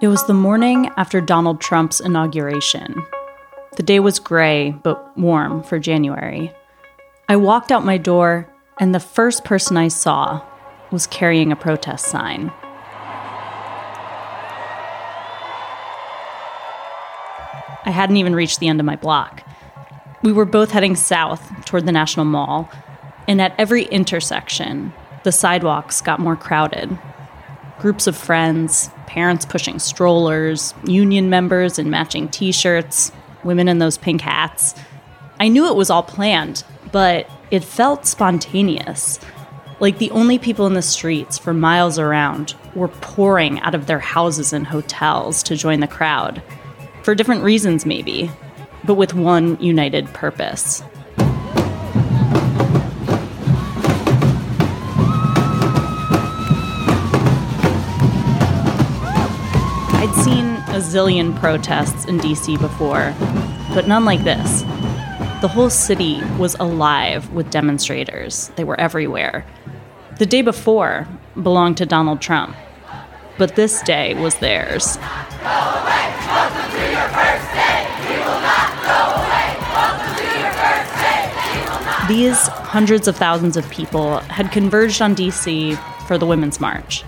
It was the morning after Donald Trump's inauguration. The day was gray, but warm for January. I walked out my door, and the first person I saw was carrying a protest sign. I hadn't even reached the end of my block. We were both heading south toward the National Mall, and at every intersection, the sidewalks got more crowded. Groups of friends, parents pushing strollers, union members in matching t shirts, women in those pink hats. I knew it was all planned, but it felt spontaneous. Like the only people in the streets for miles around were pouring out of their houses and hotels to join the crowd. For different reasons, maybe, but with one united purpose. Zillion protests in DC before, but none like this. The whole city was alive with demonstrators. They were everywhere. The day before belonged to Donald Trump, but this day was theirs. These hundreds of thousands of people had converged on DC for the Women's March.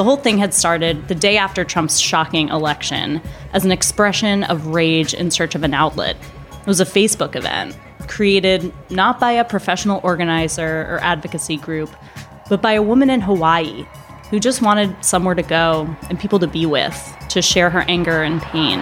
The whole thing had started the day after Trump's shocking election as an expression of rage in search of an outlet. It was a Facebook event created not by a professional organizer or advocacy group, but by a woman in Hawaii who just wanted somewhere to go and people to be with to share her anger and pain.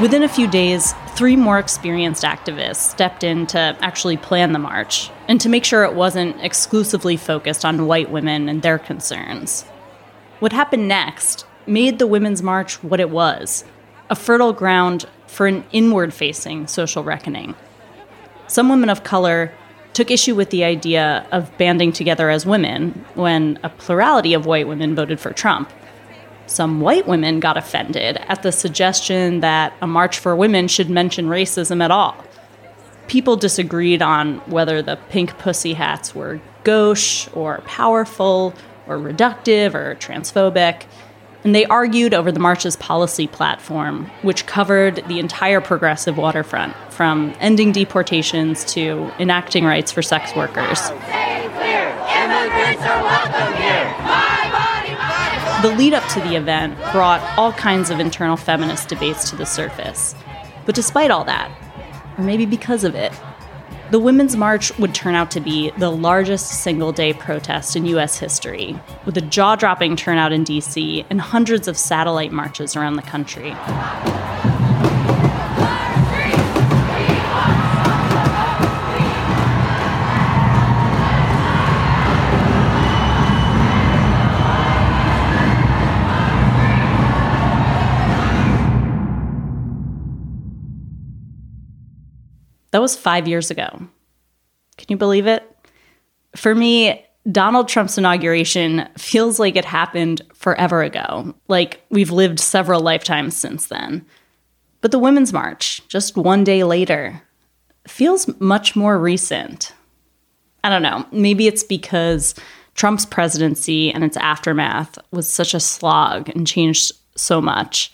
Within a few days, three more experienced activists stepped in to actually plan the march and to make sure it wasn't exclusively focused on white women and their concerns. What happened next made the Women's March what it was a fertile ground for an inward facing social reckoning. Some women of color took issue with the idea of banding together as women when a plurality of white women voted for Trump some white women got offended at the suggestion that a march for women should mention racism at all. People disagreed on whether the pink pussy hats were gauche or powerful or reductive or transphobic. And they argued over the march's policy platform, which covered the entire progressive waterfront, from ending deportations to enacting rights for sex workers. The lead up to the event brought all kinds of internal feminist debates to the surface. But despite all that, or maybe because of it, the Women's March would turn out to be the largest single day protest in US history, with a jaw dropping turnout in DC and hundreds of satellite marches around the country. That was five years ago. Can you believe it? For me, Donald Trump's inauguration feels like it happened forever ago, like we've lived several lifetimes since then. But the Women's March, just one day later, feels much more recent. I don't know, maybe it's because Trump's presidency and its aftermath was such a slog and changed so much.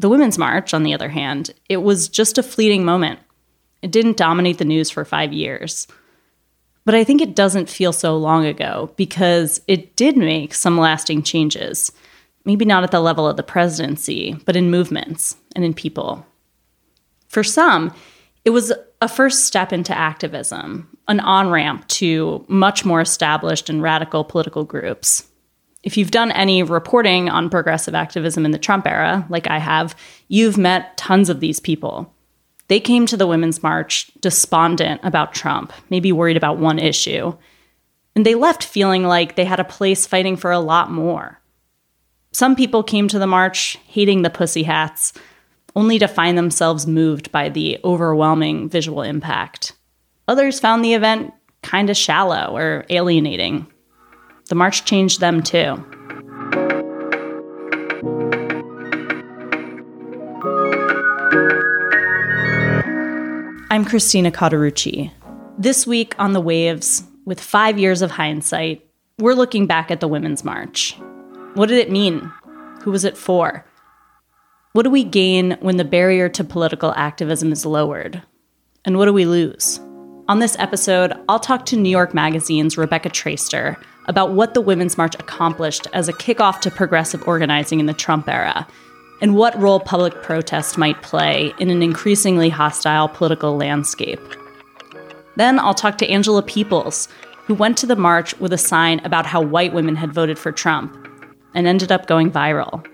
The Women's March, on the other hand, it was just a fleeting moment. It didn't dominate the news for five years. But I think it doesn't feel so long ago because it did make some lasting changes. Maybe not at the level of the presidency, but in movements and in people. For some, it was a first step into activism, an on ramp to much more established and radical political groups. If you've done any reporting on progressive activism in the Trump era, like I have, you've met tons of these people They came to the Women's March despondent about Trump, maybe worried about one issue. And they left feeling like they had a place fighting for a lot more. Some people came to the march hating the pussy hats, only to find themselves moved by the overwhelming visual impact. Others found the event kind of shallow or alienating. The march changed them too. I'm Christina Cauterucci. This week on The Waves, with five years of hindsight, we're looking back at the Women's March. What did it mean? Who was it for? What do we gain when the barrier to political activism is lowered? And what do we lose? On this episode, I'll talk to New York Magazine's Rebecca Traister about what the Women's March accomplished as a kickoff to progressive organizing in the Trump era and what role public protest might play in an increasingly hostile political landscape. Then I'll talk to Angela Peoples, who went to the march with a sign about how white women had voted for Trump and ended up going viral.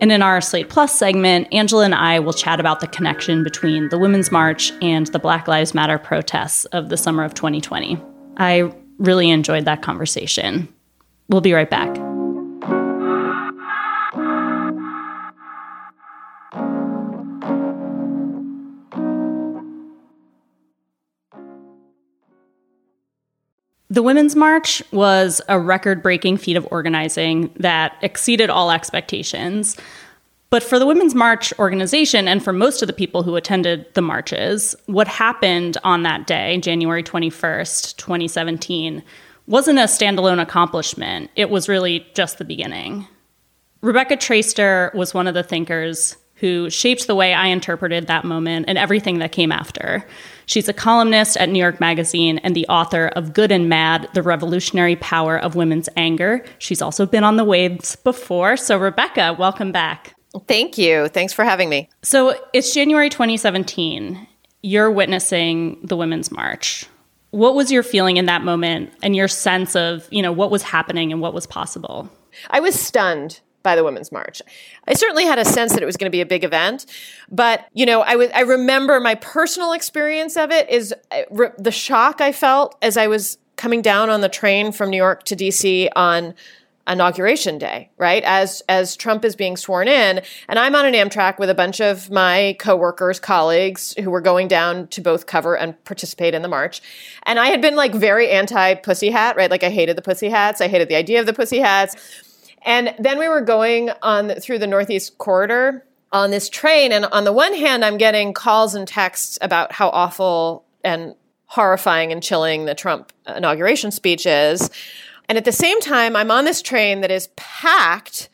And in our Slate Plus segment, Angela and I will chat about the connection between the Women's March and the Black Lives Matter protests of the summer of 2020. I really enjoyed that conversation. We'll be right back. The Women's March was a record breaking feat of organizing that exceeded all expectations. But for the Women's March organization and for most of the people who attended the marches, what happened on that day, January 21st, 2017, wasn't a standalone accomplishment. It was really just the beginning. Rebecca Traister was one of the thinkers who shaped the way I interpreted that moment and everything that came after. She's a columnist at New York Magazine and the author of Good and Mad The Revolutionary Power of Women's Anger. She's also been on the waves before. So, Rebecca, welcome back. Thank you. Thanks for having me. So, it's January 2017. You're witnessing the Women's March. What was your feeling in that moment and your sense of, you know, what was happening and what was possible? I was stunned by the Women's March. I certainly had a sense that it was going to be a big event, but you know, I was I remember my personal experience of it is uh, re- the shock I felt as I was coming down on the train from New York to DC on inauguration day, right? As as Trump is being sworn in, and I'm on an Amtrak with a bunch of my coworkers, colleagues who were going down to both cover and participate in the march. And I had been like very anti pussy hat, right? Like I hated the pussy hats. I hated the idea of the pussy hats. And then we were going on through the Northeast corridor on this train. And on the one hand, I'm getting calls and texts about how awful and horrifying and chilling the Trump inauguration speech is. And at the same time, I'm on this train that is packed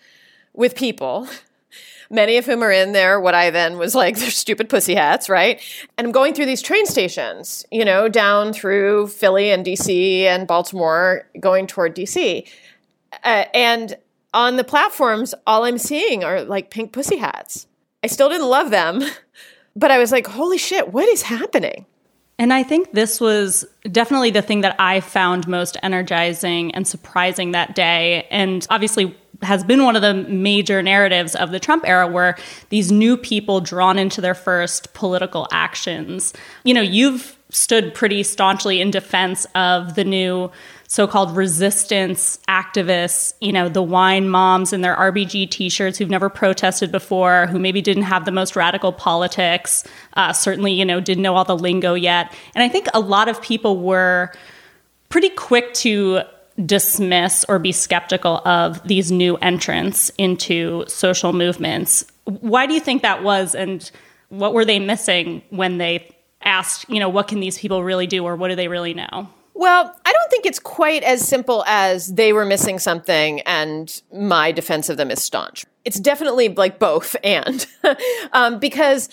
with people, many of whom are in there, what I then was like, they're stupid pussy hats, right? And I'm going through these train stations, you know, down through Philly and DC and Baltimore, going toward DC. Uh, and on the platforms, all I'm seeing are like pink pussy hats. I still didn't love them, but I was like, holy shit, what is happening? And I think this was definitely the thing that I found most energizing and surprising that day. And obviously, has been one of the major narratives of the Trump era where these new people drawn into their first political actions. You know, you've stood pretty staunchly in defense of the new so-called resistance activists, you know, the wine moms in their RBG t-shirts who've never protested before, who maybe didn't have the most radical politics, uh, certainly, you know, didn't know all the lingo yet. And I think a lot of people were pretty quick to dismiss or be skeptical of these new entrants into social movements. Why do you think that was and what were they missing when they asked, you know, what can these people really do or what do they really know? Well, I don't think it's quite as simple as they were missing something and my defense of them is staunch. It's definitely like both and um, because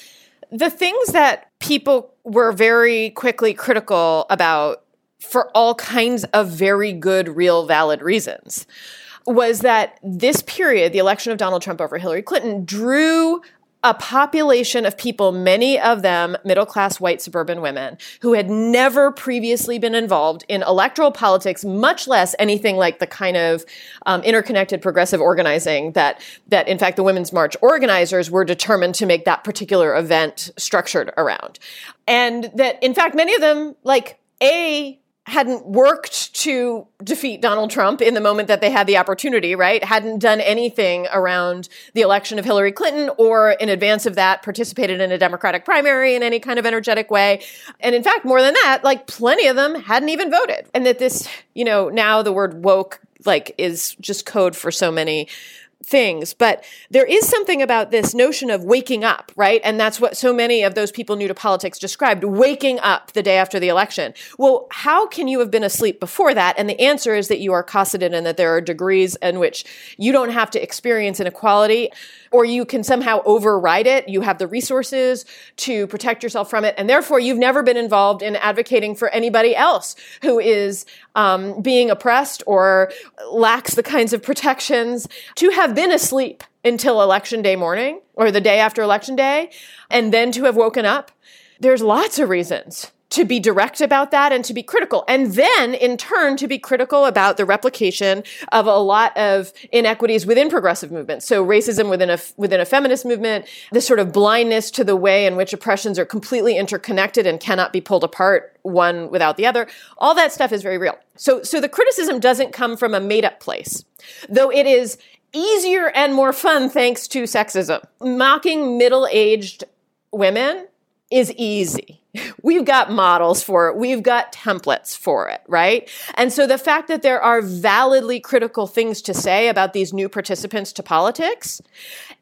the things that people were very quickly critical about for all kinds of very good, real, valid reasons was that this period, the election of Donald Trump over Hillary Clinton, drew a population of people, many of them middle class white suburban women, who had never previously been involved in electoral politics, much less anything like the kind of um, interconnected progressive organizing that, that, in fact, the Women's March organizers were determined to make that particular event structured around. And that, in fact, many of them, like, A, hadn't worked to defeat Donald Trump in the moment that they had the opportunity, right? Hadn't done anything around the election of Hillary Clinton or in advance of that participated in a Democratic primary in any kind of energetic way. And in fact, more than that, like plenty of them hadn't even voted. And that this, you know, now the word woke like is just code for so many things. But there is something about this notion of waking up, right? And that's what so many of those people new to politics described waking up the day after the election. Well, how can you have been asleep before that? And the answer is that you are cosseted and that there are degrees in which you don't have to experience inequality or you can somehow override it. You have the resources to protect yourself from it. And therefore, you've never been involved in advocating for anybody else who is um, being oppressed or lacks the kinds of protections to have been asleep until election day morning or the day after election day and then to have woken up. There's lots of reasons to be direct about that and to be critical. And then in turn to be critical about the replication of a lot of inequities within progressive movements. So racism within a, within a feminist movement, this sort of blindness to the way in which oppressions are completely interconnected and cannot be pulled apart one without the other. All that stuff is very real. So, so the criticism doesn't come from a made up place, though it is easier and more fun thanks to sexism. Mocking middle aged women is easy We've got models for it. We've got templates for it, right? And so the fact that there are validly critical things to say about these new participants to politics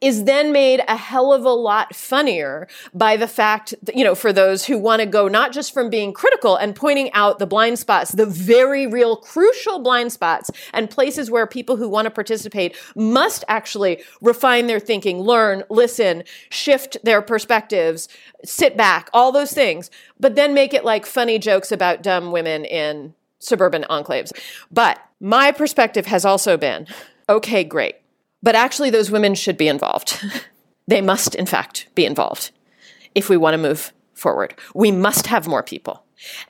is then made a hell of a lot funnier by the fact that, you know, for those who want to go not just from being critical and pointing out the blind spots, the very real crucial blind spots and places where people who want to participate must actually refine their thinking, learn, listen, shift their perspectives, sit back, all those things, but then make it like funny jokes about dumb women in suburban enclaves. But my perspective has also been okay, great. But actually, those women should be involved. they must, in fact, be involved if we want to move forward. We must have more people.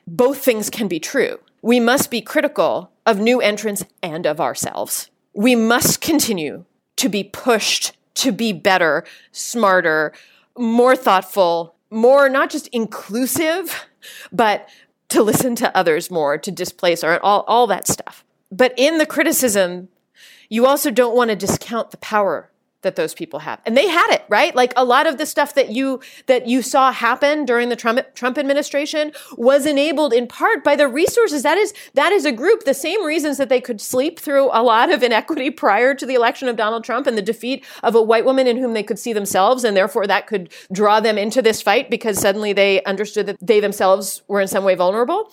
Both things can be true. We must be critical of new entrants and of ourselves. We must continue to be pushed to be better, smarter, more thoughtful, more not just inclusive, but to listen to others more, to displace or all, all that stuff. But in the criticism, you also don't want to discount the power that those people have. And they had it, right? Like a lot of the stuff that you that you saw happen during the Trump Trump administration was enabled in part by the resources. That is that is a group the same reasons that they could sleep through a lot of inequity prior to the election of Donald Trump and the defeat of a white woman in whom they could see themselves and therefore that could draw them into this fight because suddenly they understood that they themselves were in some way vulnerable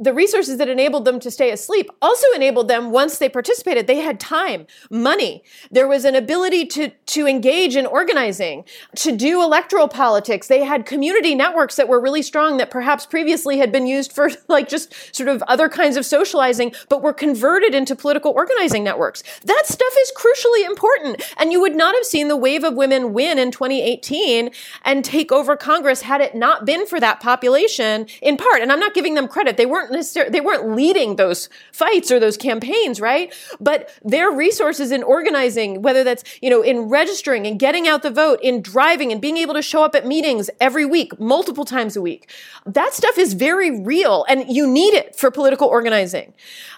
the resources that enabled them to stay asleep also enabled them once they participated they had time money. There was an ability to to engage in organizing to do electoral politics. They had community networks that were really strong that perhaps previously had been used for like just sort of other kinds of socializing but were converted into political organizing networks. That stuff is crucially important and you would not have seen the wave of women win in 2018 and take over congress had it not been for that population in part. And i'm not giving them credit. They weren't weren't necessarily they weren't leading those fights or those campaigns, right? But their resources in organizing, whether that's you know in registering and getting out the vote, in driving and being able to show up at meetings every week, multiple times a week, that stuff is very real, and you need it for political organizing.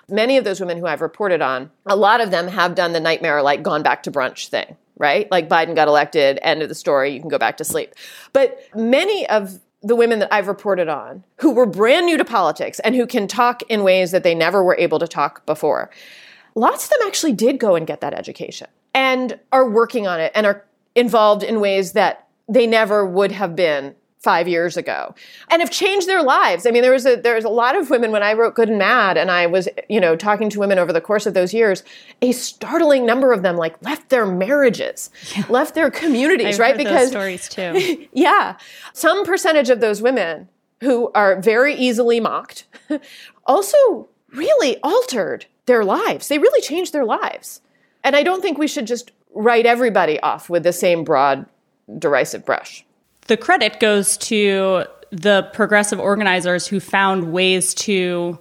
Many of those women who I've reported on, a lot of them have done the nightmare like gone back to brunch thing right? Like Biden got elected, end of the story, you can go back to sleep. But many of the women that I've reported on who were brand new to politics and who can talk in ways that they never were able to talk before. Lots of them actually did go and get that education and are working on it and are involved in ways that they never would have been five years ago and have changed their lives. I mean, there was a there's a lot of women when I wrote Good and Mad and I was, you know, talking to women over the course of those years, a startling number of them like left their marriages, yeah. left their communities, I've right? because stories too. yeah. Some percentage of those women who are very easily mocked also really altered their lives. They really changed their lives. And I don't think we should just write everybody off with the same broad derisive brush. The credit goes to the progressive organizers who found ways to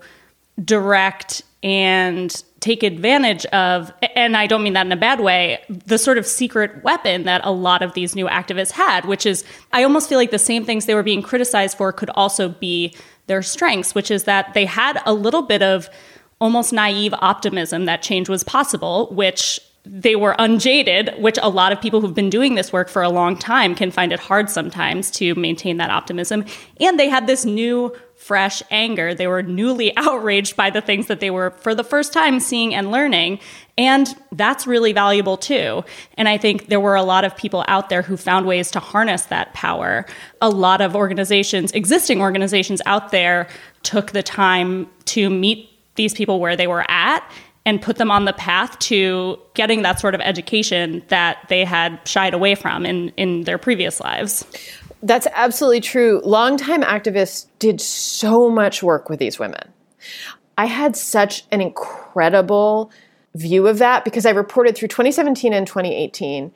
direct and take advantage of, and I don't mean that in a bad way, the sort of secret weapon that a lot of these new activists had, which is I almost feel like the same things they were being criticized for could also be their strengths, which is that they had a little bit of almost naive optimism that change was possible, which they were unjaded, which a lot of people who've been doing this work for a long time can find it hard sometimes to maintain that optimism. And they had this new, fresh anger. They were newly outraged by the things that they were, for the first time, seeing and learning. And that's really valuable too. And I think there were a lot of people out there who found ways to harness that power. A lot of organizations, existing organizations out there, took the time to meet these people where they were at and put them on the path to getting that sort of education that they had shied away from in, in their previous lives. That's absolutely true. Longtime activists did so much work with these women. I had such an incredible view of that because I reported through 2017 and 2018.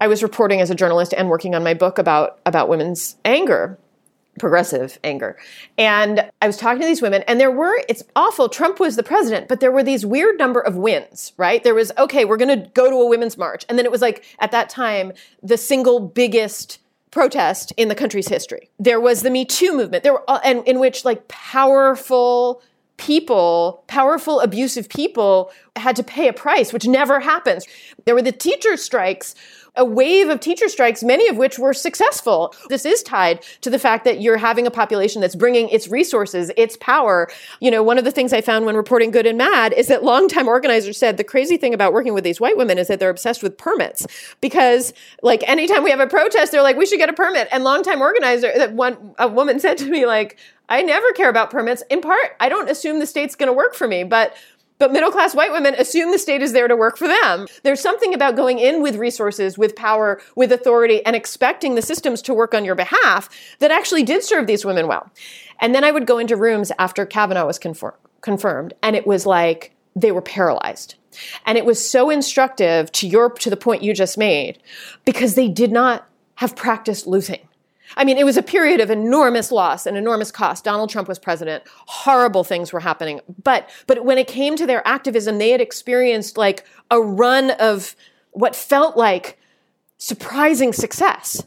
I was reporting as a journalist and working on my book about, about women's anger progressive anger. And I was talking to these women, and there were, it's awful, Trump was the president, but there were these weird number of wins, right? There was, okay, we're going to go to a women's march. And then it was like, at that time, the single biggest protest in the country's history. There was the Me Too movement, there were, and in which like powerful people, powerful, abusive people had to pay a price, which never happens. There were the teacher strikes a wave of teacher strikes, many of which were successful. This is tied to the fact that you're having a population that's bringing its resources, its power. You know, one of the things I found when reporting Good and Mad is that longtime organizers said the crazy thing about working with these white women is that they're obsessed with permits because, like, anytime we have a protest, they're like, we should get a permit. And longtime organizer, that one a woman said to me, like, I never care about permits. In part, I don't assume the state's going to work for me, but but middle class white women assume the state is there to work for them. There's something about going in with resources, with power, with authority, and expecting the systems to work on your behalf that actually did serve these women well. And then I would go into rooms after Kavanaugh was confirmed, and it was like they were paralyzed. And it was so instructive to your to the point you just made because they did not have practiced losing. I mean, it was a period of enormous loss and enormous cost. Donald Trump was president. Horrible things were happening. But, but when it came to their activism, they had experienced like a run of what felt like surprising success.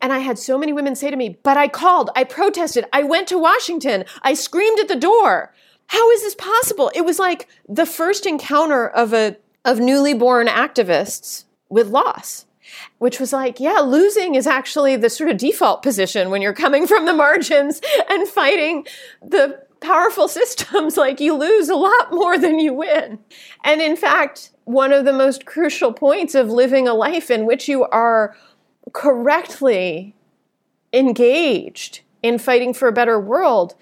And I had so many women say to me, but I called, I protested, I went to Washington, I screamed at the door. How is this possible? It was like the first encounter of a, of newly born activists with loss which was like, yeah, losing is actually the sort of default position when you're coming from the margins and fighting the powerful systems. Like you lose a lot more than you win. And in fact, one of the most crucial points of living a life in which you are correctly engaged in fighting for a better world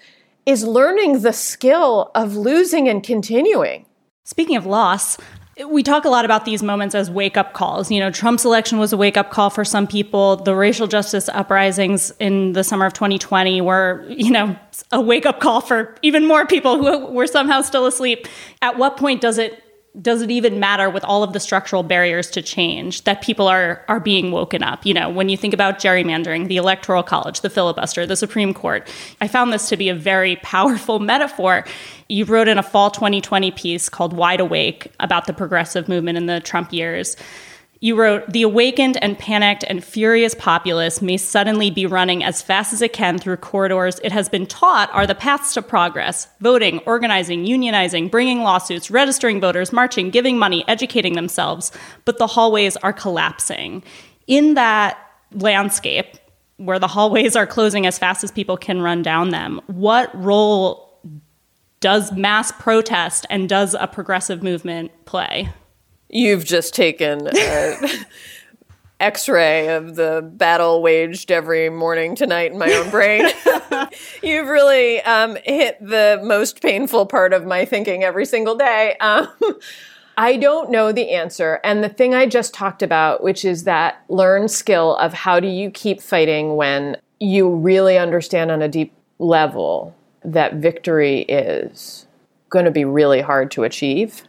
is learning the skill of losing and continuing. Speaking of loss, we talk a lot about these moments as wake up calls. You know, Trump's election was a wake up call for some people. The racial justice uprisings in the summer of 2020 were, you know, a wake up call for even more people who were somehow still asleep. At what point does it does it even matter with all of the structural barriers to change that people are are being woken up? You know when you think about gerrymandering the electoral college the filibuster the supreme court i found this to be a very powerful metaphor. You wrote in a fall 2020 piece called wide awake about the progressive movement in the trump years you wrote, The awakened and panicked and furious populace may suddenly be running as fast as it can through corridors it has been taught are the paths to progress voting, organizing, unionizing, bringing lawsuits, registering voters, marching, giving money, educating themselves. But the hallways are collapsing. In that landscape, where the hallways are closing as fast as people can run down them, what role does mass protest and does a progressive movement play? You've just taken an x-ray of the battle waged every morning tonight in my own brain. You've really um, hit the most painful part of my thinking every single day. Um, I don't know the answer. And the thing I just talked about, which is that learned skill of how do you keep fighting when you really understand on a deep level that victory is going to be really hard to achieve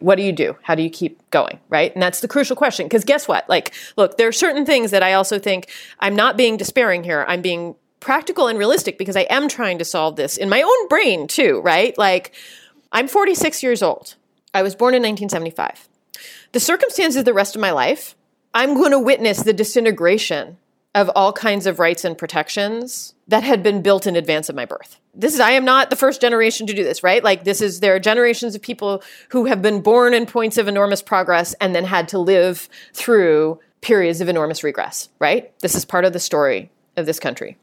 what do you do? How do you keep going? Right. And that's the crucial question. Because guess what? Like, look, there are certain things that I also think I'm not being despairing here. I'm being practical and realistic because I am trying to solve this in my own brain too, right? Like, I'm 46 years old. I was born in 1975. The circumstances of the rest of my life, I'm going to witness the disintegration of all kinds of rights and protections that had been built in advance of my birth. This is I am not the first generation to do this, right? Like this is there are generations of people who have been born in points of enormous progress and then had to live through periods of enormous regress, right? This is part of the story of this country.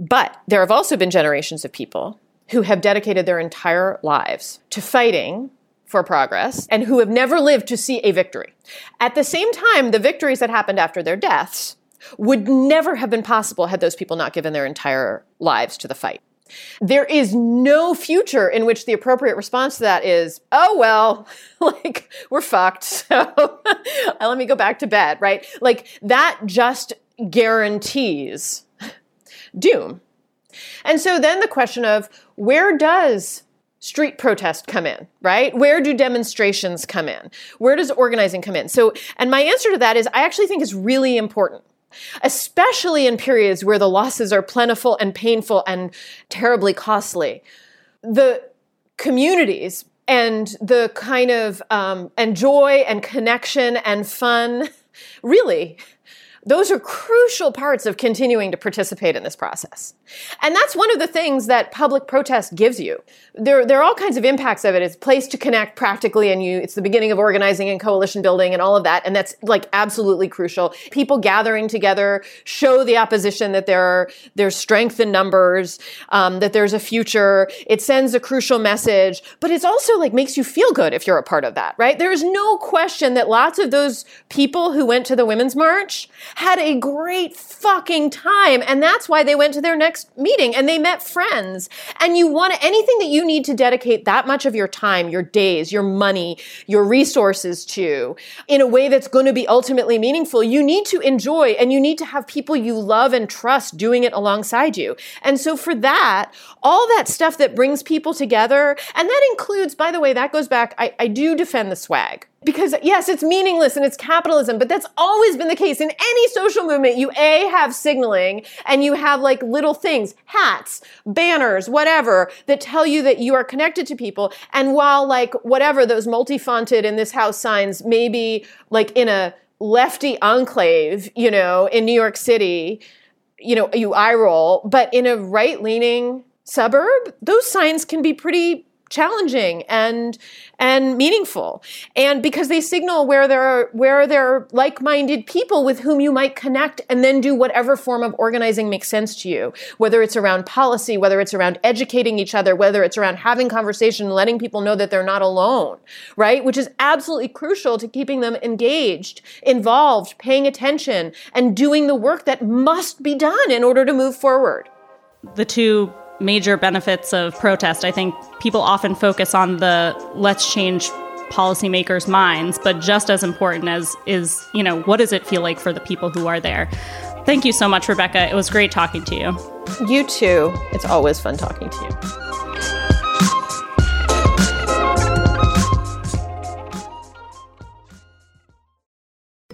But there have also been generations of people who have dedicated their entire lives to fighting for progress and who have never lived to see a victory. At the same time, the victories that happened after their deaths would never have been possible had those people not given their entire lives to the fight. There is no future in which the appropriate response to that is, oh, well, like, we're fucked. So let me go back to bed, right? Like, that just guarantees doom. And so then the question of where does street protest come in, right? Where do demonstrations come in? Where does organizing come in? So, and my answer to that is I actually think is really important. Especially in periods where the losses are plentiful and painful and terribly costly. The communities and the kind of um, and joy and connection and fun really those are crucial parts of continuing to participate in this process. And that's one of the things that public protest gives you. There, there are all kinds of impacts of it. It's a place to connect practically, and you, it's the beginning of organizing and coalition building and all of that. And that's like absolutely crucial. People gathering together show the opposition that there are, there's strength in numbers, um, that there's a future. It sends a crucial message, but it's also like makes you feel good if you're a part of that, right? There's no question that lots of those people who went to the Women's March had a great fucking time. And that's why they went to their next meeting and they met friends. And you want anything that you need to dedicate that much of your time, your days, your money, your resources to in a way that's going to be ultimately meaningful, you need to enjoy and you need to have people you love and trust doing it alongside you. And so for that, all that stuff that brings people together, and that includes, by the way, that goes back, I, I do defend the swag because yes, it's meaningless and it's capitalism, but that's always been the case in any social movement. You A, have signaling and you have like little things, hats, banners, whatever, that tell you that you are connected to people. And while like whatever those multi-fonted in this house signs maybe like in a lefty enclave, you know, in New York City, you know, you eye roll, but in a right leaning suburb, those signs can be pretty challenging and and meaningful. And because they signal where there are where there are like-minded people with whom you might connect and then do whatever form of organizing makes sense to you whether it's around policy whether it's around educating each other whether it's around having conversation letting people know that they're not alone right? Which is absolutely crucial to keeping them engaged involved paying attention and doing the work that must be done in order to move forward. The two major benefits of protest. I think people often focus on the let's change policymakers' minds, but just as important as is, you know, what does it feel like for the people who are there? Thank you so much, Rebecca. It was great talking to you. You too. It's always fun talking to you.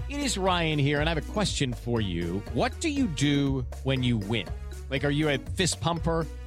It is Ryan here, and I have a question for you. What do you do when you win? Like, are you a fist pumper?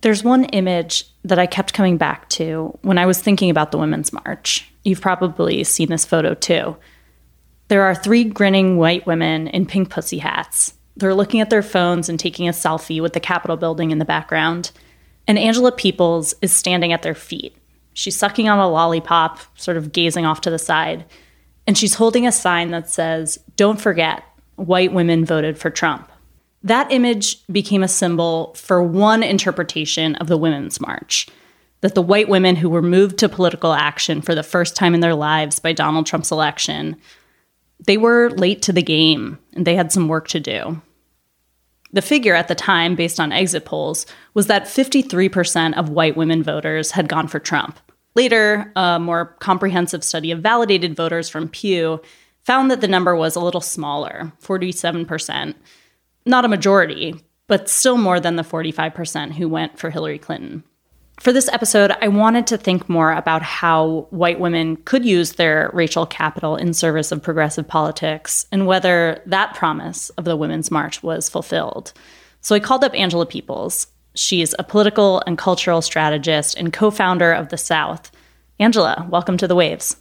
There's one image that I kept coming back to when I was thinking about the Women's March. You've probably seen this photo too. There are three grinning white women in pink pussy hats. They're looking at their phones and taking a selfie with the Capitol building in the background. And Angela Peoples is standing at their feet. She's sucking on a lollipop, sort of gazing off to the side. And she's holding a sign that says, Don't forget, white women voted for Trump. That image became a symbol for one interpretation of the Women's March that the white women who were moved to political action for the first time in their lives by Donald Trump's election They were late to the game and they had some work to do. The figure at the time, based on exit polls, was that 53% of white women voters had gone for Trump. Later, a more comprehensive study of validated voters from Pew found that the number was a little smaller 47%. Not a majority, but still more than the 45% who went for Hillary Clinton. For this episode, I wanted to think more about how white women could use their racial capital in service of progressive politics and whether that promise of the Women's March was fulfilled. So I called up Angela Peoples. She's a political and cultural strategist and co founder of The South. Angela, welcome to the Waves.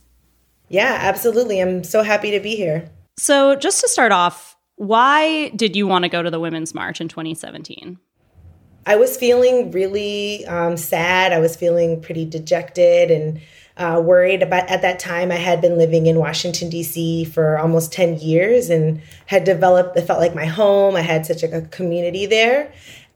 Yeah, absolutely. I'm so happy to be here. So, just to start off, why did you want to go to the Women's March in 2017? I was feeling really um, sad. I was feeling pretty dejected and uh, worried about at that time i had been living in washington d.c for almost 10 years and had developed it felt like my home i had such a, a community there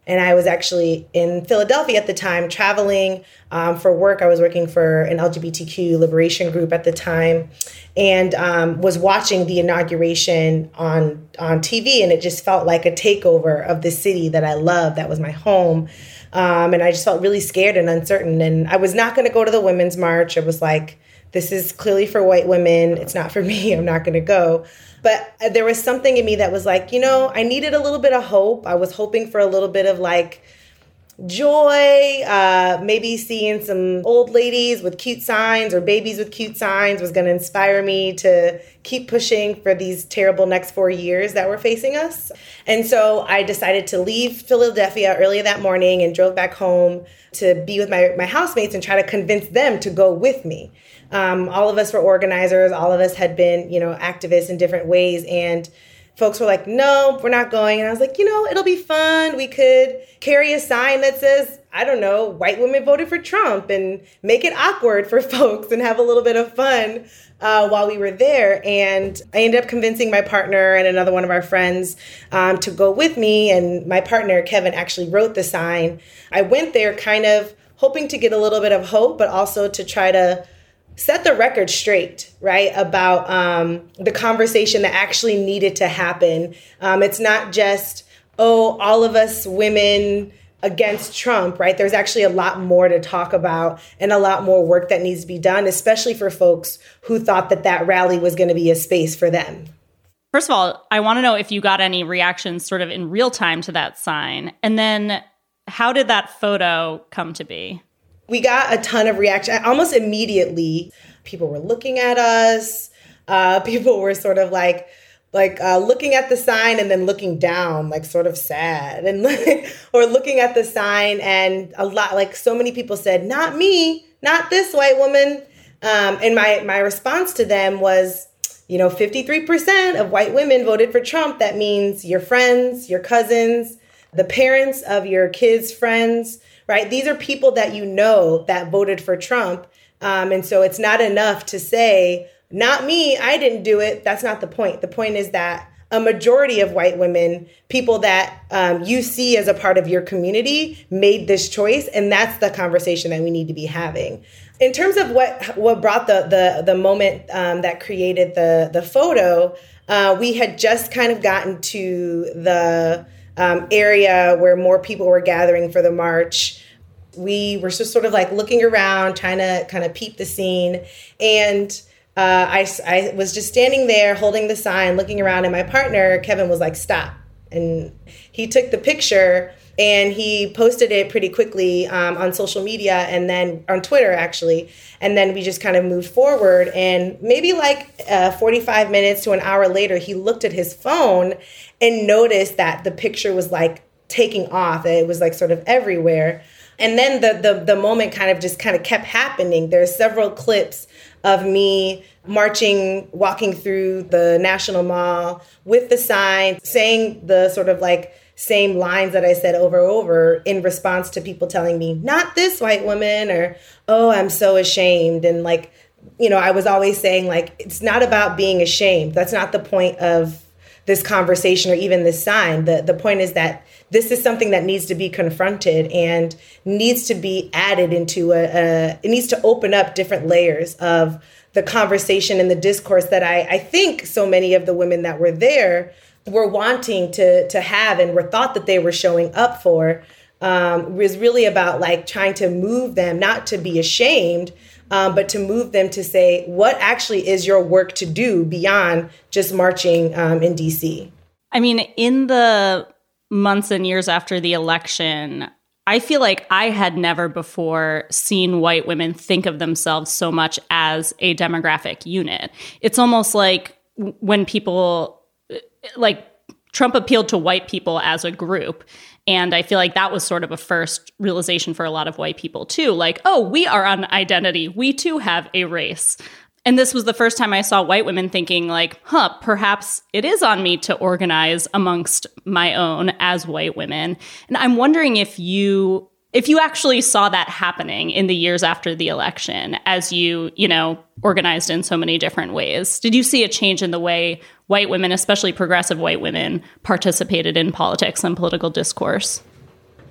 and I was actually in Philadelphia at the time, traveling um, for work. I was working for an LGBTQ liberation group at the time, and um, was watching the inauguration on on TV. And it just felt like a takeover of the city that I love. That was my home, um, and I just felt really scared and uncertain. And I was not going to go to the Women's March. It was like, "This is clearly for white women. It's not for me. I'm not going to go." But uh, there was something in me that was like, you know, I needed a little bit of hope. I was hoping for a little bit of like joy, uh, maybe seeing some old ladies with cute signs or babies with cute signs was going to inspire me to keep pushing for these terrible next four years that were facing us. And so I decided to leave Philadelphia early that morning and drove back home to be with my, my housemates and try to convince them to go with me. Um, all of us were organizers. All of us had been, you know, activists in different ways. And folks were like, no, we're not going. And I was like, you know, it'll be fun. We could carry a sign that says, I don't know, white women voted for Trump and make it awkward for folks and have a little bit of fun uh, while we were there. And I ended up convincing my partner and another one of our friends um, to go with me. And my partner, Kevin, actually wrote the sign. I went there kind of hoping to get a little bit of hope, but also to try to set the record straight, right, about um, the conversation that actually needed to happen. Um, it's not just, oh, all of us women against Trump, right? There's actually a lot more to talk about and a lot more work that needs to be done, especially for folks who thought that that rally was going to be a space for them. First of all, I want to know if you got any reactions sort of in real time to that sign. And then how did that photo come to be? We got a ton of reaction almost immediately. People were looking at us. Uh, people were sort of like, like uh, looking at the sign and then looking down, like sort of sad, and or looking at the sign and a lot, like so many people said, "Not me, not this white woman." Um, and my my response to them was, you know, fifty three percent of white women voted for Trump. That means your friends, your cousins, the parents of your kids' friends right? These are people that you know that voted for Trump. Um, and so it's not enough to say, not me, I didn't do it. That's not the point. The point is that a majority of white women, people that um, you see as a part of your community, made this choice, and that's the conversation that we need to be having. In terms of what what brought the the the moment um, that created the the photo, uh, we had just kind of gotten to the um, area where more people were gathering for the march. We were just sort of like looking around, trying to kind of peep the scene. And uh, I, I was just standing there holding the sign, looking around, and my partner, Kevin, was like, stop. And he took the picture and he posted it pretty quickly um, on social media and then on Twitter actually. And then we just kind of moved forward. And maybe like uh, 45 minutes to an hour later, he looked at his phone and noticed that the picture was like taking off. It was like sort of everywhere. And then the the the moment kind of just kind of kept happening. There's several clips of me marching, walking through the National Mall with the sign, saying the sort of like same lines that I said over and over in response to people telling me, not this white woman, or, oh, I'm so ashamed. And like, you know, I was always saying, like, it's not about being ashamed. That's not the point of this conversation or even this sign. The, the point is that this is something that needs to be confronted and needs to be added into a, a it needs to open up different layers of the conversation and the discourse that I, I think so many of the women that were there were wanting to to have and were thought that they were showing up for um, was really about like trying to move them not to be ashamed um, but to move them to say what actually is your work to do beyond just marching um, in dc i mean in the months and years after the election I feel like I had never before seen white women think of themselves so much as a demographic unit. It's almost like when people like Trump appealed to white people as a group. And I feel like that was sort of a first realization for a lot of white people too. Like, oh, we are an identity. We too have a race. And this was the first time I saw white women thinking, like, huh, perhaps it is on me to organize amongst my own as white women. And I'm wondering if you if you actually saw that happening in the years after the election as you you know organized in so many different ways did you see a change in the way white women especially progressive white women participated in politics and political discourse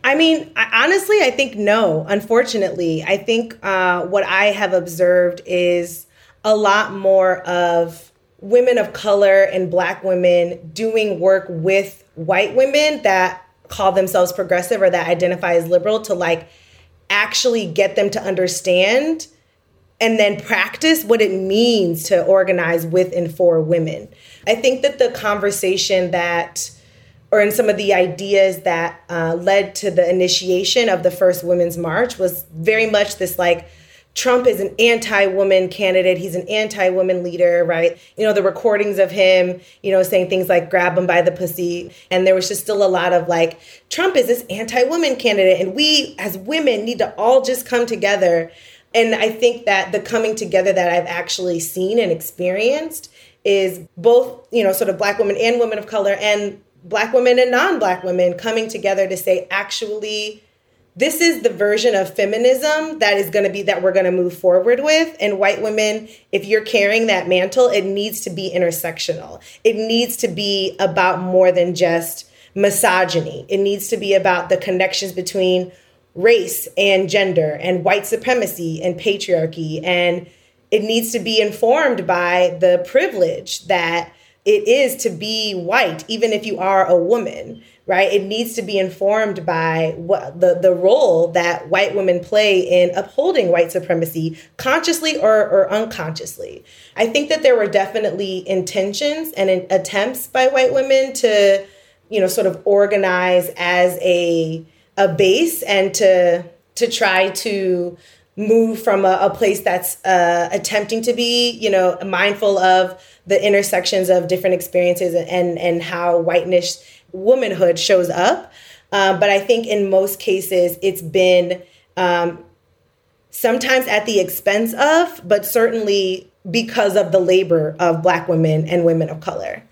I mean, I, honestly, I think no. Unfortunately, I think uh, what I have observed is a lot more of women of color and black women doing work with white women that call themselves progressive or that identify as liberal to like actually get them to understand and then practice what it means to organize with and for women. I think that the conversation that, or in some of the ideas that uh, led to the initiation of the first Women's March was very much this like, Trump is an anti woman candidate. He's an anti woman leader, right? You know, the recordings of him, you know, saying things like grab him by the pussy. And there was just still a lot of like, Trump is this anti woman candidate. And we as women need to all just come together. And I think that the coming together that I've actually seen and experienced is both, you know, sort of black women and women of color and black women and non black women coming together to say, actually, this is the version of feminism that is going to be that we're going to move forward with. And white women if you're carrying that mantle it needs to be intersectional. It needs to be about more than just misogyny. It needs to be about the connections between race and gender and white supremacy and patriarchy and it needs to be informed by the privilege that it is to be white even if you are a woman right? It needs to be informed by what the, the role that white women play in upholding white supremacy, consciously or, or unconsciously. I think that there were definitely intentions and attempts by white women to, you know, sort of organize as a a base and to to try to move from a, a place that's uh, attempting to be, you know, mindful of the intersections of different experiences and and how whiteness womanhood shows up. Um, but I think in most cases, it's been um, sometimes at the expense of, but certainly because of the labor of Black women and women of color.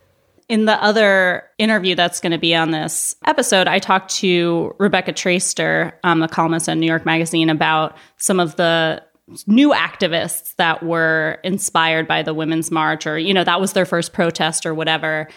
In the other interview that's going to be on this episode, I talked to Rebecca Traister, um, a columnist at New York Magazine, about some of the new activists that were inspired by the Women's March, or, you know, that was their first protest or whatever.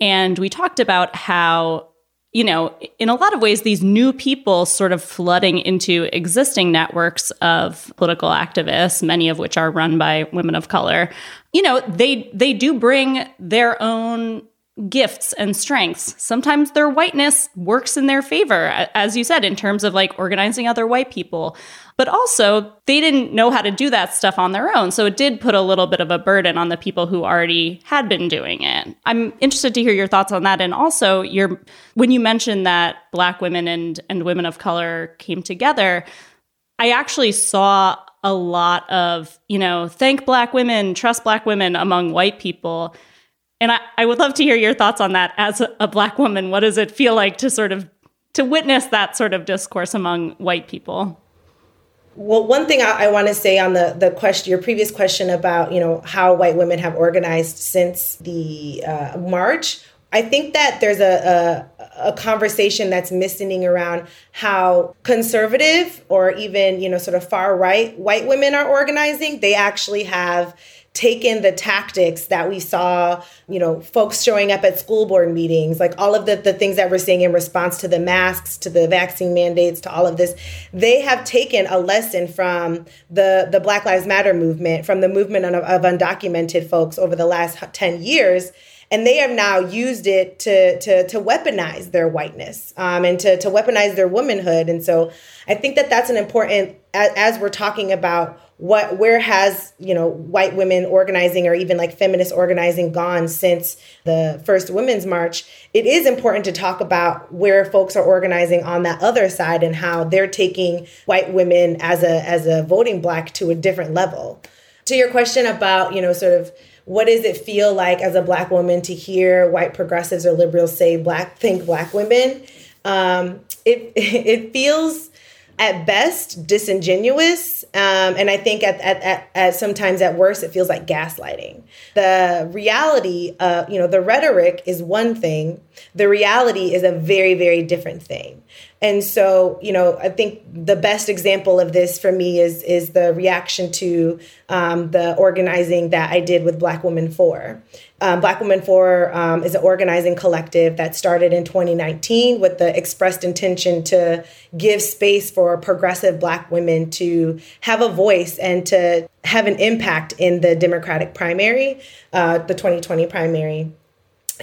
And we talked about how, you know, in a lot of ways, these new people sort of flooding into existing networks of political activists, many of which are run by women of color, you know, they they do bring their own gifts and strengths. Sometimes their whiteness works in their favor, as you said, in terms of like organizing other white people. But also, they didn't know how to do that stuff on their own. So it did put a little bit of a burden on the people who already had been doing it. I'm interested to hear your thoughts on that. And also, your when you mentioned that black women and, and women of color came together, I actually saw a lot of, you know, thank black women, trust black women among white people. And I, I would love to hear your thoughts on that as a, black woman. What does it feel like to sort of to witness that sort of discourse among white people? Well, one thing I, I want to say on the the question, your previous question about you know how white women have organized since the uh, march. I think that there's a, a, a conversation that's missing around how conservative or even you know sort of far right white women are organizing. They actually have taken the tactics that we saw, you know, folks showing up at school board meetings, like all of the, the things that we're seeing in response to the masks, to the vaccine mandates, to all of this, they have taken a lesson from the, the Black Lives Matter movement, from the movement of, of undocumented folks over the last 10 years and they have now used it to to to weaponize their whiteness um, and to to weaponize their womanhood. And so I think that that's an important as, as we're talking about what where has you know white women organizing or even like feminist organizing gone since the first women's march it is important to talk about where folks are organizing on that other side and how they're taking white women as a as a voting bloc to a different level. To your question about you know sort of what does it feel like as a black woman to hear white progressives or liberals say black think black women um, it it feels at best disingenuous um, and i think at, at, at, at, sometimes at worst it feels like gaslighting. The reality uh, you know the rhetoric is one thing. The reality is a very very different thing. And so, you know, I think the best example of this for me is is the reaction to um, the organizing that I did with Black Women For. Um, Black Women For um, is an organizing collective that started in 2019 with the expressed intention to give space for progressive Black women to have a voice and to have an impact in the Democratic primary, uh, the 2020 primary.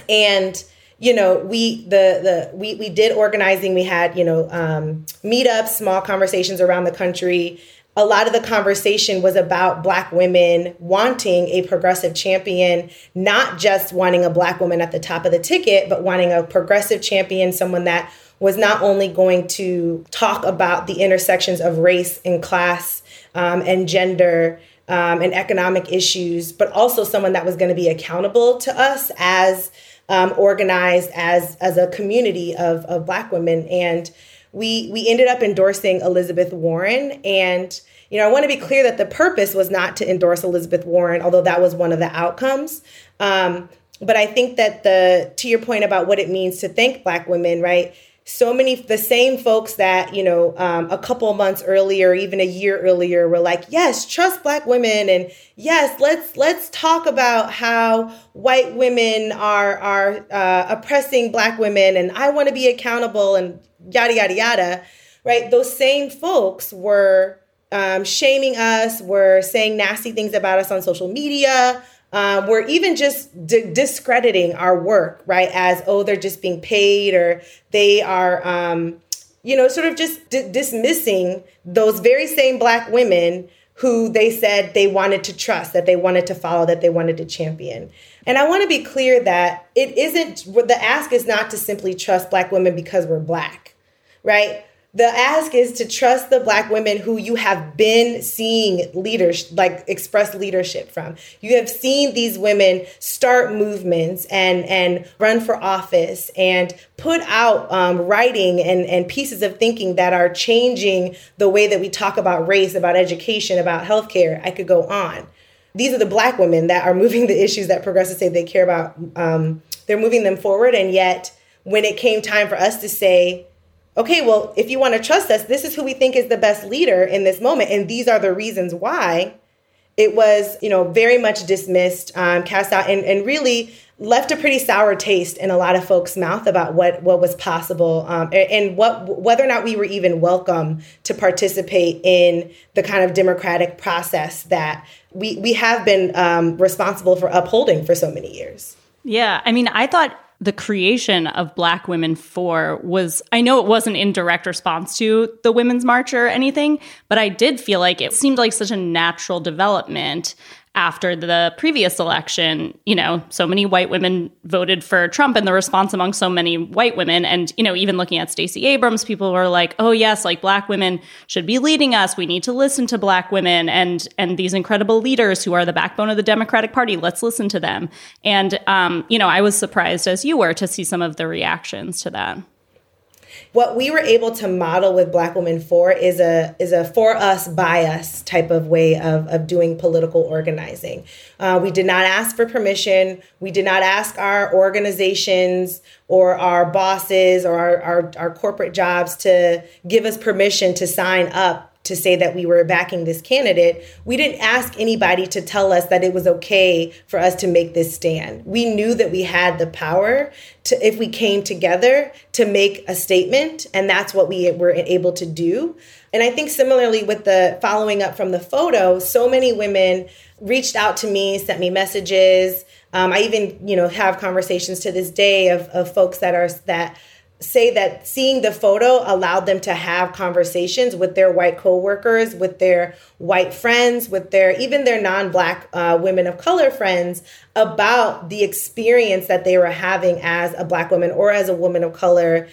And you know we the the we we did organizing we had you know um, meetups small conversations around the country a lot of the conversation was about black women wanting a progressive champion not just wanting a black woman at the top of the ticket but wanting a progressive champion someone that was not only going to talk about the intersections of race and class um, and gender um, and economic issues but also someone that was going to be accountable to us as um, organized as as a community of of Black women, and we we ended up endorsing Elizabeth Warren. And you know, I want to be clear that the purpose was not to endorse Elizabeth Warren, although that was one of the outcomes. Um, but I think that the to your point about what it means to thank Black women, right? So many the same folks that you know um, a couple months earlier even a year earlier were like yes trust black women and yes let's let's talk about how white women are are uh, oppressing black women and i want to be accountable and yada yada yada right? Those same folks were um, shaming us were saying nasty things about us on social media um, we're even just d- discrediting our work, right? As, oh, they're just being paid or they are, um, you know, sort of just d- dismissing those very same Black women who they said they wanted to trust, that they wanted to follow, that they wanted to champion. And I want to be clear that it isn't, the ask is not to simply trust Black women because we're Black, right? The ask is to trust the black women who you have been seeing leaders like express leadership from. You have seen these women start movements and and run for office and put out um, writing and and pieces of thinking that are changing the way that we talk about race about education about healthcare. I could go on. These are the black women that are moving the issues that progressives say they care about um, they're moving them forward. And yet when it came time for us to say okay, well, if you want to trust us, this is who we think is the best leader in this moment. And these are the reasons why it was, you know, very much dismissed, um, cast out, and, and really left a pretty sour taste in a lot of folks' mouth about what what was possible um, and, and what whether or not we were even welcome to participate in the kind of democratic process that we we have been um, responsible for upholding for so many years. Yeah, I mean, I thought the creation of Black Women For was, I know it wasn't in direct response to the Women's March or anything, but I did feel like it seemed like such a natural development after the previous election, you know, so many white women voted for Trump and the response among so many white women and you know, even looking at Stacey Abrams, people were like, "Oh yes, like black women should be leading us. We need to listen to black women and and these incredible leaders who are the backbone of the Democratic Party. Let's listen to them." And um, you know, I was surprised as you were to see some of the reactions to that what we were able to model with black women for is a is a for us by us type of way of, of doing political organizing. Uh, we did not ask for permission. We did not ask our organizations or our bosses or our, our, our corporate jobs to give us permission to sign up to say that we were backing this candidate, we didn't ask anybody to tell us that it was okay for us to make this stand. We knew that we had the power to, if we came together, to make a statement, and that's what we were able to do. And I think similarly with the following up from the photo, so many women reached out to me, sent me messages. Um, I even, you know, have conversations to this day of, of folks that are that say that seeing the photo allowed them to have conversations with their white coworkers, with their white friends, with their even their non-black uh, women of color friends about the experience that they were having as a black woman or as a woman of color,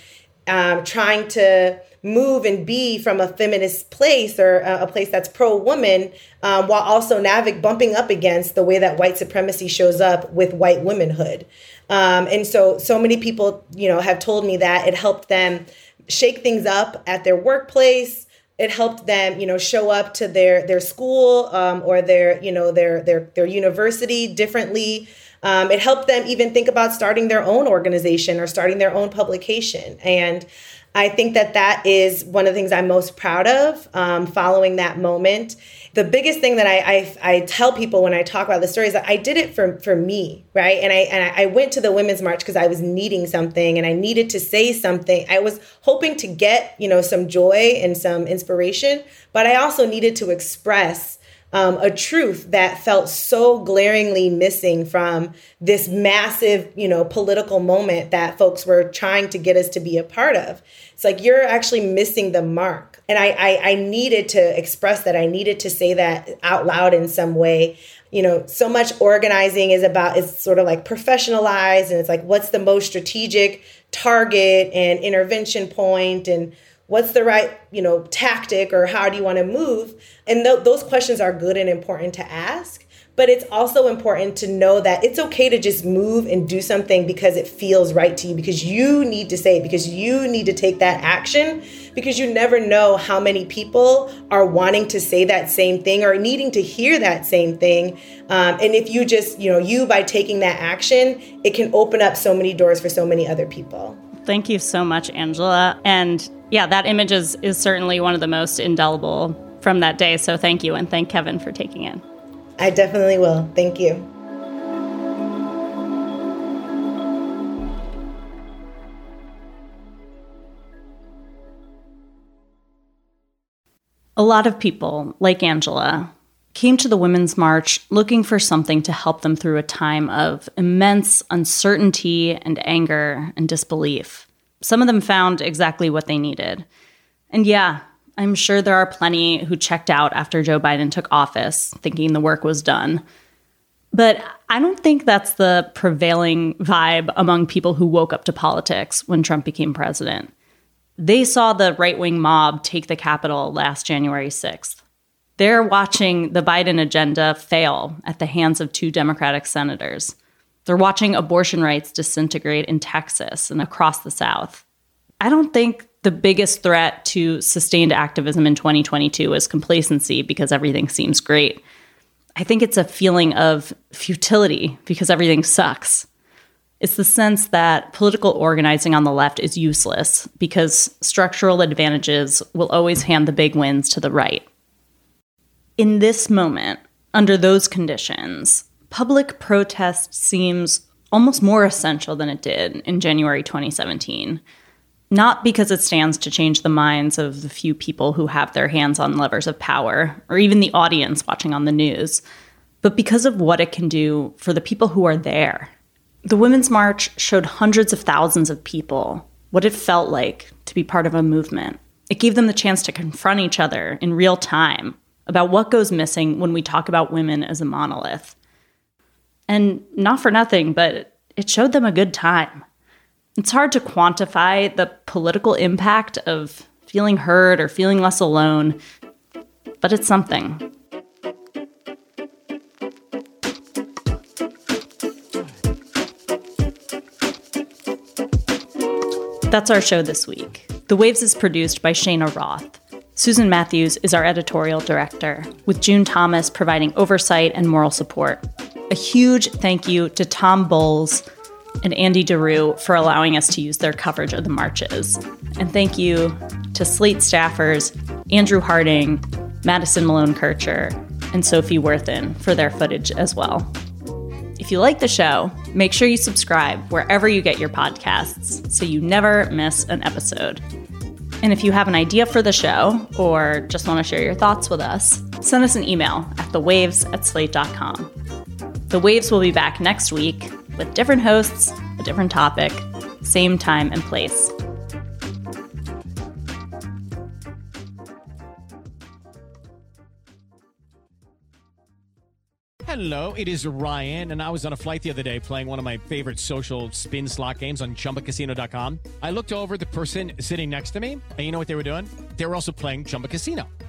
um, trying to move and be from a feminist place or a, place that's pro woman, um, while also navig bumping up against the way that white supremacy shows up with white womanhood. Um, and so, so many people, you know, have told me that it helped them shake things up at their workplace. It helped them, you know, show up to their their school um, or their, you know, their their their university differently. Um, it helped them even think about starting their own organization or starting their own publication. And I think that that is one of the things I'm most proud of um, following that moment the biggest thing that I, I, I tell people when I talk about the story is that I did it for for me, right? And I and I went to the women's march because I was needing something and I needed to say something. I was hoping to get you know some joy and some inspiration, but I also needed to express um, a truth that felt so glaringly missing from this massive, you know, political moment that folks were trying to get us to be a part of. It's like you're actually missing the mark and I, I, I needed to express that. I needed to say that out loud in some way. You know, so much organizing is about is sort of like professionalized, and it's like what's the most strategic target and intervention point, and what's the right you know tactic, or how do you want to move? And th- those questions are good and important to ask but it's also important to know that it's okay to just move and do something because it feels right to you because you need to say it because you need to take that action because you never know how many people are wanting to say that same thing or needing to hear that same thing. Um, and if you just you know you by taking that action it can open up so many doors for so many other people. Thank you so much angela. And yeah that image is is certainly one of the most indelible from that day so thank you and thank kevin for taking it I definitely will. Thank you. A lot of people, like Angela, came to the Women's March looking for something to help them through a time of immense uncertainty and anger and disbelief. Some of them found exactly what they needed. And yeah, I'm sure there are plenty who checked out after Joe Biden took office, thinking the work was done. But I don't think that's the prevailing vibe among people who woke up to politics when Trump became president. They saw the right wing mob take the Capitol last January 6th. They're watching the Biden agenda fail at the hands of two Democratic senators. They're watching abortion rights disintegrate in Texas and across the South. I don't think the biggest threat to sustained activism in 2022 is complacency because everything seems great. I think it's a feeling of futility because everything sucks. It's the sense that political organizing on the left is useless because structural advantages will always hand the big wins to the right. In this moment, under those conditions, public protest seems almost more essential than it did in January 2017 not because it stands to change the minds of the few people who have their hands on levers of power, or even the audience watching on the news, but because of what it can do for the people who are there. The Women's March showed hundreds of thousands of people what it felt like to be part of a movement. It gave them the chance to confront each other in real time about what goes missing when we talk about women as a monolith. And not for nothing, but it showed them a good time. It's hard to quantify the political impact of feeling heard or feeling less alone, but it's something. That's our show this week. The Waves is produced by Cheyna Roth. Susan Matthews is our editorial director, with June Thomas providing oversight and moral support. A huge thank you to Tom Bowles and Andy DeRue for allowing us to use their coverage of the marches. And thank you to Slate staffers Andrew Harding, Madison Malone Kircher, and Sophie Worthen for their footage as well. If you like the show, make sure you subscribe wherever you get your podcasts so you never miss an episode. And if you have an idea for the show or just want to share your thoughts with us, send us an email at thewaves at slate.com. The Waves will be back next week with different hosts, a different topic, same time and place. Hello, it is Ryan, and I was on a flight the other day playing one of my favorite social spin slot games on chumbacasino.com. I looked over the person sitting next to me, and you know what they were doing? They were also playing Chumba Casino.